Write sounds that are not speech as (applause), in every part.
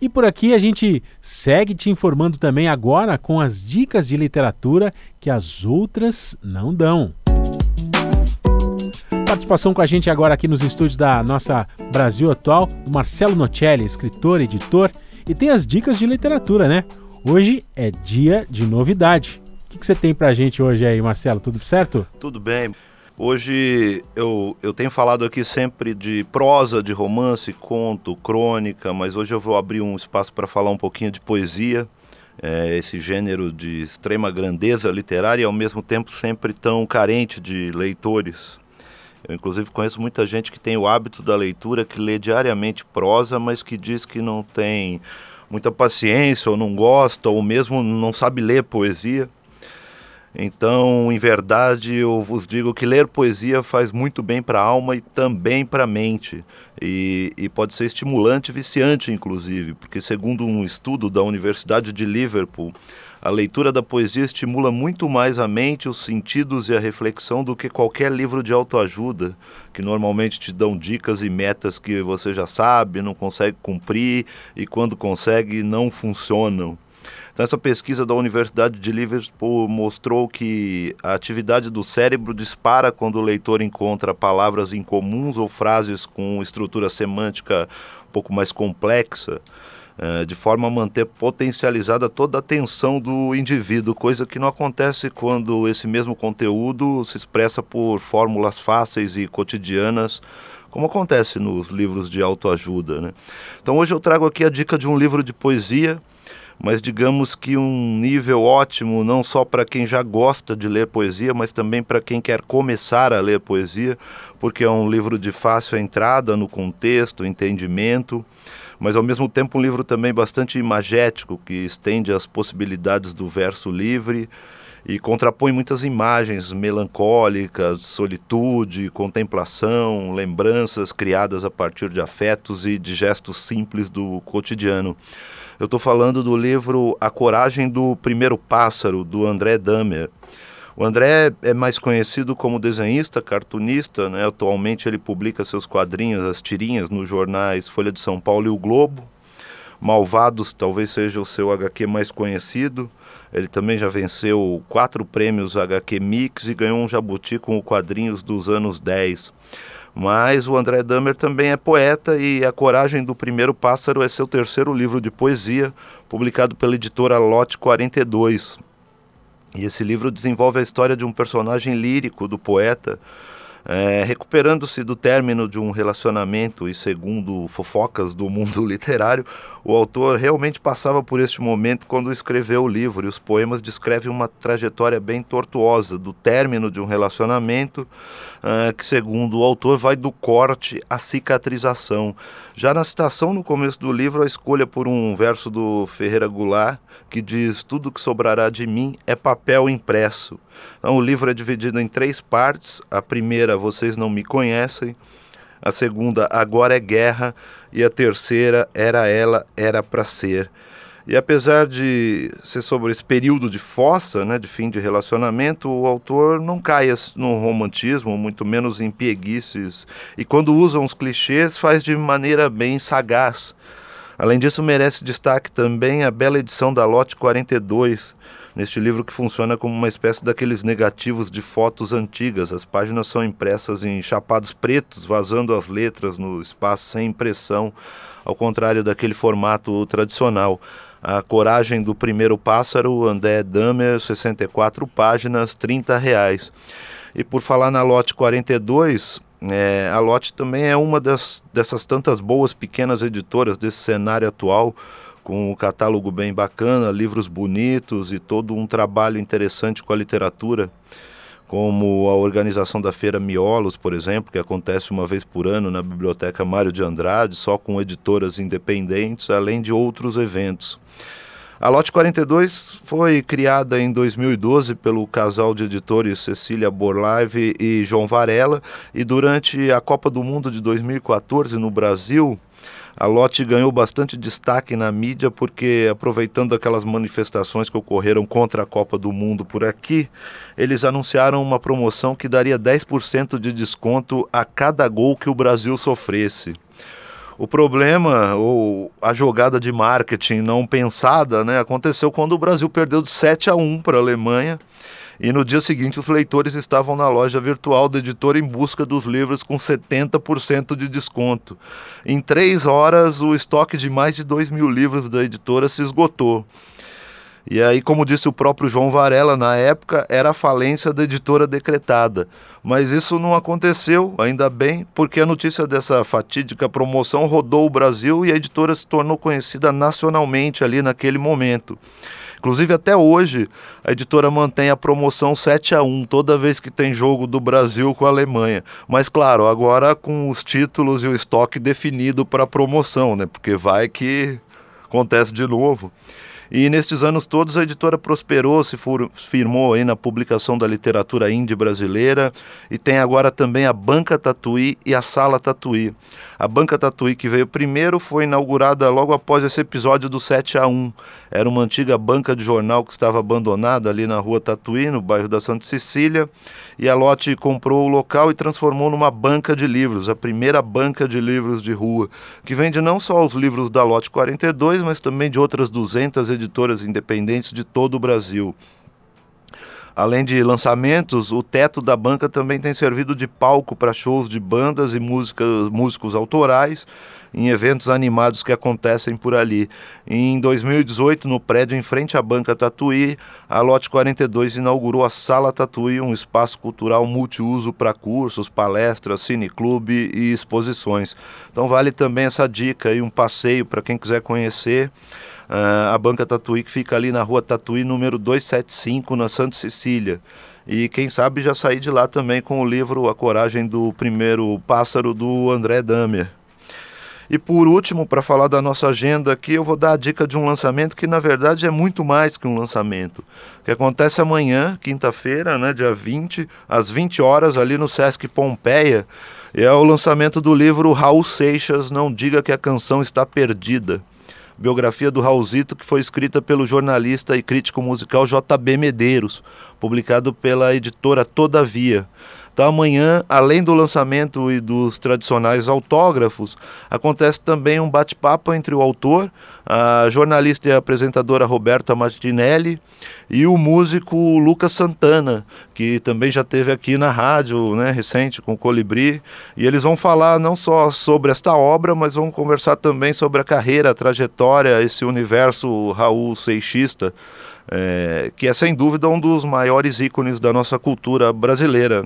E por aqui a gente segue te informando também agora com as dicas de literatura que as outras não dão. Participação com a gente agora aqui nos estúdios da nossa Brasil Atual, o Marcelo Nocelli, escritor, editor, e tem as dicas de literatura, né? Hoje é dia de novidade. O que, que você tem pra gente hoje aí, Marcelo? Tudo certo? Tudo bem. Hoje eu, eu tenho falado aqui sempre de prosa, de romance, conto, crônica, mas hoje eu vou abrir um espaço para falar um pouquinho de poesia, é, esse gênero de extrema grandeza literária e ao mesmo tempo sempre tão carente de leitores. Eu, inclusive, conheço muita gente que tem o hábito da leitura, que lê diariamente prosa, mas que diz que não tem muita paciência, ou não gosta, ou mesmo não sabe ler poesia. Então, em verdade, eu vos digo que ler poesia faz muito bem para a alma e também para a mente. E, e, pode ser estimulante e viciante, inclusive, porque, segundo um estudo da Universidade de Liverpool, a leitura da poesia estimula muito mais a mente, os sentidos e a reflexão do que qualquer livro de autoajuda, que normalmente te dão dicas e metas que você já sabe, não consegue cumprir e, quando consegue, não funcionam. Então, essa pesquisa da Universidade de Liverpool mostrou que a atividade do cérebro dispara quando o leitor encontra palavras incomuns ou frases com estrutura semântica um pouco mais complexa, eh, de forma a manter potencializada toda a atenção do indivíduo, coisa que não acontece quando esse mesmo conteúdo se expressa por fórmulas fáceis e cotidianas como acontece nos livros de autoajuda. Né? Então hoje eu trago aqui a dica de um livro de poesia mas digamos que um nível ótimo não só para quem já gosta de ler poesia, mas também para quem quer começar a ler poesia, porque é um livro de fácil entrada no contexto, entendimento, mas ao mesmo tempo um livro também bastante imagético, que estende as possibilidades do verso livre e contrapõe muitas imagens melancólicas, solitude, contemplação, lembranças criadas a partir de afetos e de gestos simples do cotidiano. Eu estou falando do livro A Coragem do Primeiro Pássaro, do André Damer. O André é mais conhecido como desenhista, cartunista, né? atualmente ele publica seus quadrinhos, as tirinhas, nos jornais Folha de São Paulo e O Globo. Malvados talvez seja o seu HQ mais conhecido. Ele também já venceu quatro prêmios HQ Mix e ganhou um jabuti com o quadrinhos dos anos 10. Mas o André Damer também é poeta e A Coragem do Primeiro Pássaro é seu terceiro livro de poesia, publicado pela editora Lote 42. E esse livro desenvolve a história de um personagem lírico do poeta, é, recuperando-se do término de um relacionamento e segundo fofocas do mundo (laughs) literário, o autor realmente passava por este momento quando escreveu o livro, e os poemas descrevem uma trajetória bem tortuosa do término de um relacionamento, uh, que, segundo o autor, vai do corte à cicatrização. Já na citação no começo do livro, a escolha por um verso do Ferreira Goulart, que diz: Tudo que sobrará de mim é papel impresso. Então, o livro é dividido em três partes. A primeira, Vocês Não Me Conhecem a segunda Agora é Guerra e a terceira Era Ela, Era para Ser. E apesar de ser sobre esse período de fossa, né, de fim de relacionamento, o autor não cai no romantismo, muito menos em pieguices, e quando usa uns clichês faz de maneira bem sagaz. Além disso, merece destaque também a bela edição da Lote 42, neste livro que funciona como uma espécie daqueles negativos de fotos antigas. As páginas são impressas em chapados pretos, vazando as letras no espaço sem impressão, ao contrário daquele formato tradicional. A Coragem do Primeiro Pássaro, André Damer, 64 páginas, 30 reais. E por falar na lote 42, é, a lote também é uma das, dessas tantas boas pequenas editoras desse cenário atual com um catálogo bem bacana, livros bonitos e todo um trabalho interessante com a literatura, como a organização da Feira Miolos, por exemplo, que acontece uma vez por ano na Biblioteca Mário de Andrade, só com editoras independentes, além de outros eventos. A Lote 42 foi criada em 2012 pelo casal de editores Cecília Borlaive e João Varela, e durante a Copa do Mundo de 2014 no Brasil, a Lotte ganhou bastante destaque na mídia porque, aproveitando aquelas manifestações que ocorreram contra a Copa do Mundo por aqui, eles anunciaram uma promoção que daria 10% de desconto a cada gol que o Brasil sofresse. O problema, ou a jogada de marketing não pensada, né, aconteceu quando o Brasil perdeu de 7 a 1 para a Alemanha. E no dia seguinte, os leitores estavam na loja virtual do editor em busca dos livros com 70% de desconto. Em três horas, o estoque de mais de 2 mil livros da editora se esgotou. E aí, como disse o próprio João Varela, na época era a falência da editora decretada. Mas isso não aconteceu, ainda bem, porque a notícia dessa fatídica promoção rodou o Brasil e a editora se tornou conhecida nacionalmente ali naquele momento. Inclusive, até hoje, a editora mantém a promoção 7 a 1 toda vez que tem jogo do Brasil com a Alemanha. Mas, claro, agora com os títulos e o estoque definido para promoção, né? Porque vai que acontece de novo. E nestes anos todos a editora prosperou, se firmou aí na publicação da literatura indie brasileira e tem agora também a Banca Tatuí e a Sala Tatuí. A Banca Tatuí que veio primeiro foi inaugurada logo após esse episódio do 7 a 1. Era uma antiga banca de jornal que estava abandonada ali na rua Tatuí, no bairro da Santa Cecília, e a Lotte comprou o local e transformou numa banca de livros, a primeira banca de livros de rua, que vende não só os livros da Lotte 42, mas também de outras 200 editoras independentes de todo o Brasil. Além de lançamentos, o teto da banca também tem servido de palco para shows de bandas e músicas, músicos autorais em eventos animados que acontecem por ali. Em 2018, no prédio em frente à Banca Tatuí, a Lote 42 inaugurou a Sala Tatuí, um espaço cultural multiuso para cursos, palestras, cineclube e exposições. Então vale também essa dica e um passeio para quem quiser conhecer. Uh, a Banca Tatuí que fica ali na rua Tatuí, número 275, na Santa Cecília. E quem sabe já sair de lá também com o livro A Coragem do Primeiro Pássaro, do André Damer. E por último, para falar da nossa agenda aqui, eu vou dar a dica de um lançamento que na verdade é muito mais que um lançamento. Que acontece amanhã, quinta-feira, né, dia 20, às 20 horas, ali no Sesc Pompeia. É o lançamento do livro Raul Seixas, Não Diga que a Canção Está Perdida biografia do Raulzito, que foi escrita pelo jornalista e crítico musical JB Medeiros, publicado pela editora Todavia. Então, amanhã, além do lançamento e dos tradicionais autógrafos, acontece também um bate-papo entre o autor, a jornalista e apresentadora Roberta Martinelli e o músico Lucas Santana, que também já teve aqui na rádio, né, recente com o Colibri, e eles vão falar não só sobre esta obra, mas vão conversar também sobre a carreira, a trajetória, esse universo Raul Seixista, é, que é sem dúvida um dos maiores ícones da nossa cultura brasileira.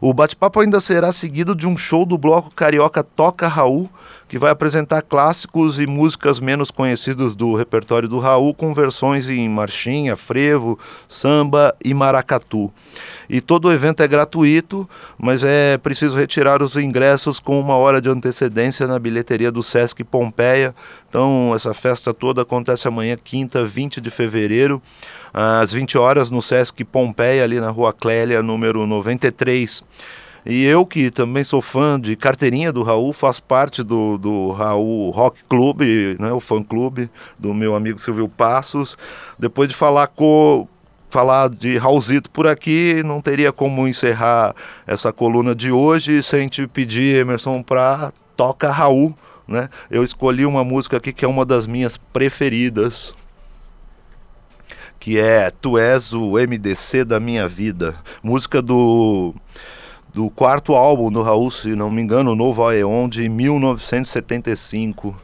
O bate-papo ainda será seguido de um show do bloco carioca Toca Raul, que vai apresentar clássicos e músicas menos conhecidas do repertório do Raul, com versões em marchinha, frevo, samba e maracatu. E todo o evento é gratuito, mas é preciso retirar os ingressos com uma hora de antecedência na bilheteria do Sesc Pompeia. Então, essa festa toda acontece amanhã, quinta, 20 de fevereiro às 20 horas no Sesc Pompeia, ali na Rua Clélia, número 93. E eu, que também sou fã de carteirinha do Raul, faço parte do, do Raul Rock Club, né, o fã clube do meu amigo Silvio Passos. Depois de falar com, falar de Raulzito por aqui, não teria como encerrar essa coluna de hoje sem te pedir, Emerson, para toca Raul. Né? Eu escolhi uma música aqui que é uma das minhas preferidas que é Tu És o MDC da Minha Vida, música do, do quarto álbum do Raul, se não me engano, Novo Aeon, de 1975.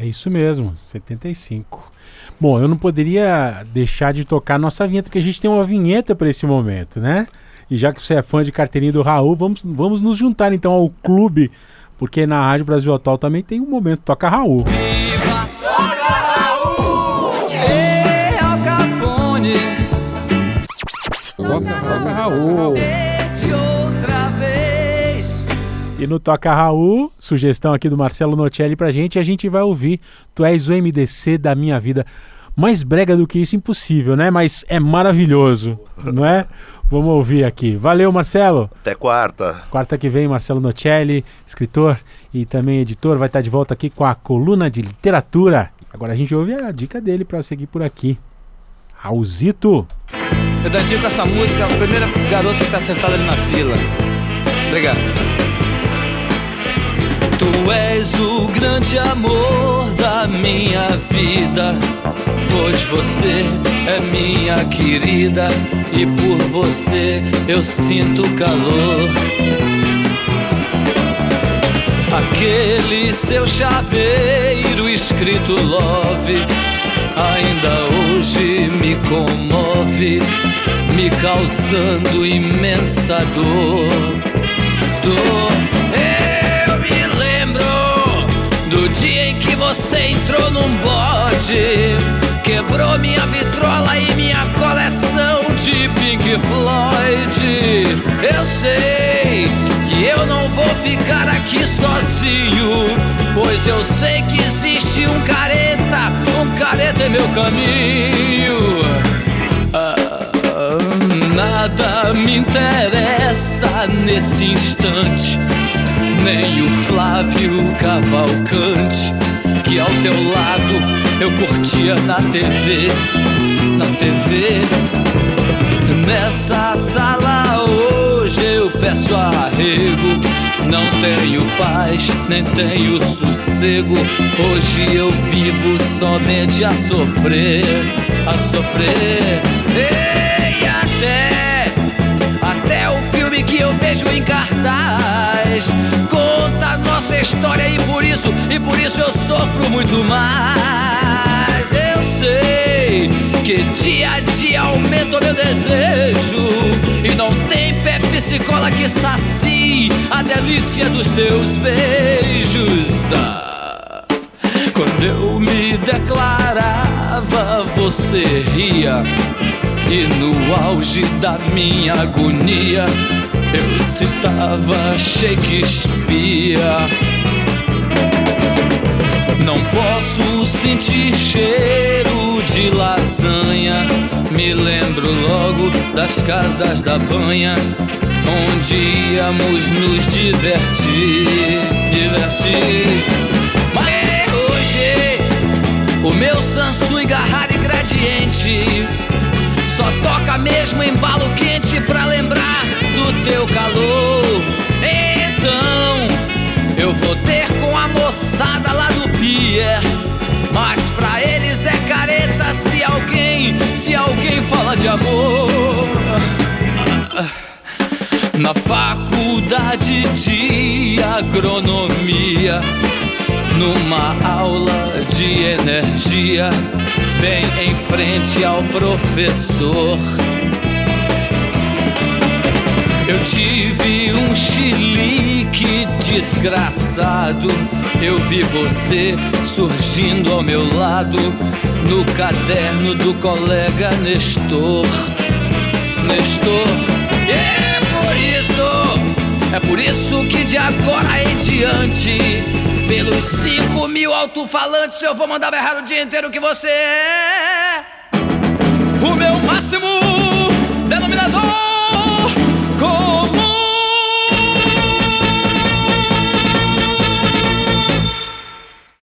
É isso mesmo, 75. Bom, eu não poderia deixar de tocar nossa vinheta, porque a gente tem uma vinheta para esse momento, né? E já que você é fã de carteirinha do Raul, vamos, vamos nos juntar então ao clube, porque na Rádio Brasil Atual também tem um momento Toca Raul. Viva! E no Toca Raul, sugestão aqui do Marcelo Nocelli pra gente, a gente vai ouvir Tu és o MDC da minha vida. Mais brega do que isso, impossível, né? Mas é maravilhoso, (laughs) não é? Vamos ouvir aqui. Valeu, Marcelo. Até quarta. Quarta que vem, Marcelo Nocelli, escritor e também editor, vai estar de volta aqui com a coluna de literatura. Agora a gente ouve a dica dele para seguir por aqui. Raulzito. Eu dedico essa música à primeira garota que está sentada ali na fila. Obrigado. Tu és o grande amor da minha vida, pois você é minha querida e por você eu sinto calor. Aquele seu chaveiro escrito love ainda hoje me comove, me causando imensa dor. Dor. Você entrou num bode, quebrou minha vitrola e minha coleção de Pink Floyd. Eu sei que eu não vou ficar aqui sozinho, pois eu sei que existe um careta, um careta em meu caminho. Ah, nada me interessa nesse instante, nem o Flávio Cavalcante, que ao teu lado eu curtia na TV, na TV. Nessa sala hoje eu peço arrego. Não tenho paz, nem tenho sossego. Hoje eu vivo somente a sofrer, a sofrer. E até, até o filme que eu vejo em cartaz conta a nossa história e por isso, e por isso eu sofro muito mais. Eu sei que dia a dia aumenta o meu desejo e não tem Pepsi Cola que sacie a delícia dos teus beijos. Ah, quando eu me declarava, você ria. E no auge da minha agonia, eu citava Shakespeare. Não posso sentir cheiro de lasanha. Me lembro logo das casas da banha, onde íamos nos divertir, divertir. Mas hoje o meu Samsung Garrari Gradiente só toca mesmo embalo quente pra lembrar do teu calor. Então eu vou ter com a moçada lá do Pier. Mas pra eles é careta se alguém, se alguém fala de amor. Na faculdade de agronomia, numa aula de energia, bem em frente ao professor. Eu tive um chilique desgraçado. Eu vi você surgindo ao meu lado no caderno do colega Nestor. Nestor, é por isso, é por isso que de agora em diante, pelos cinco mil alto-falantes, eu vou mandar berrar o dia inteiro que você é o meu máximo denominador.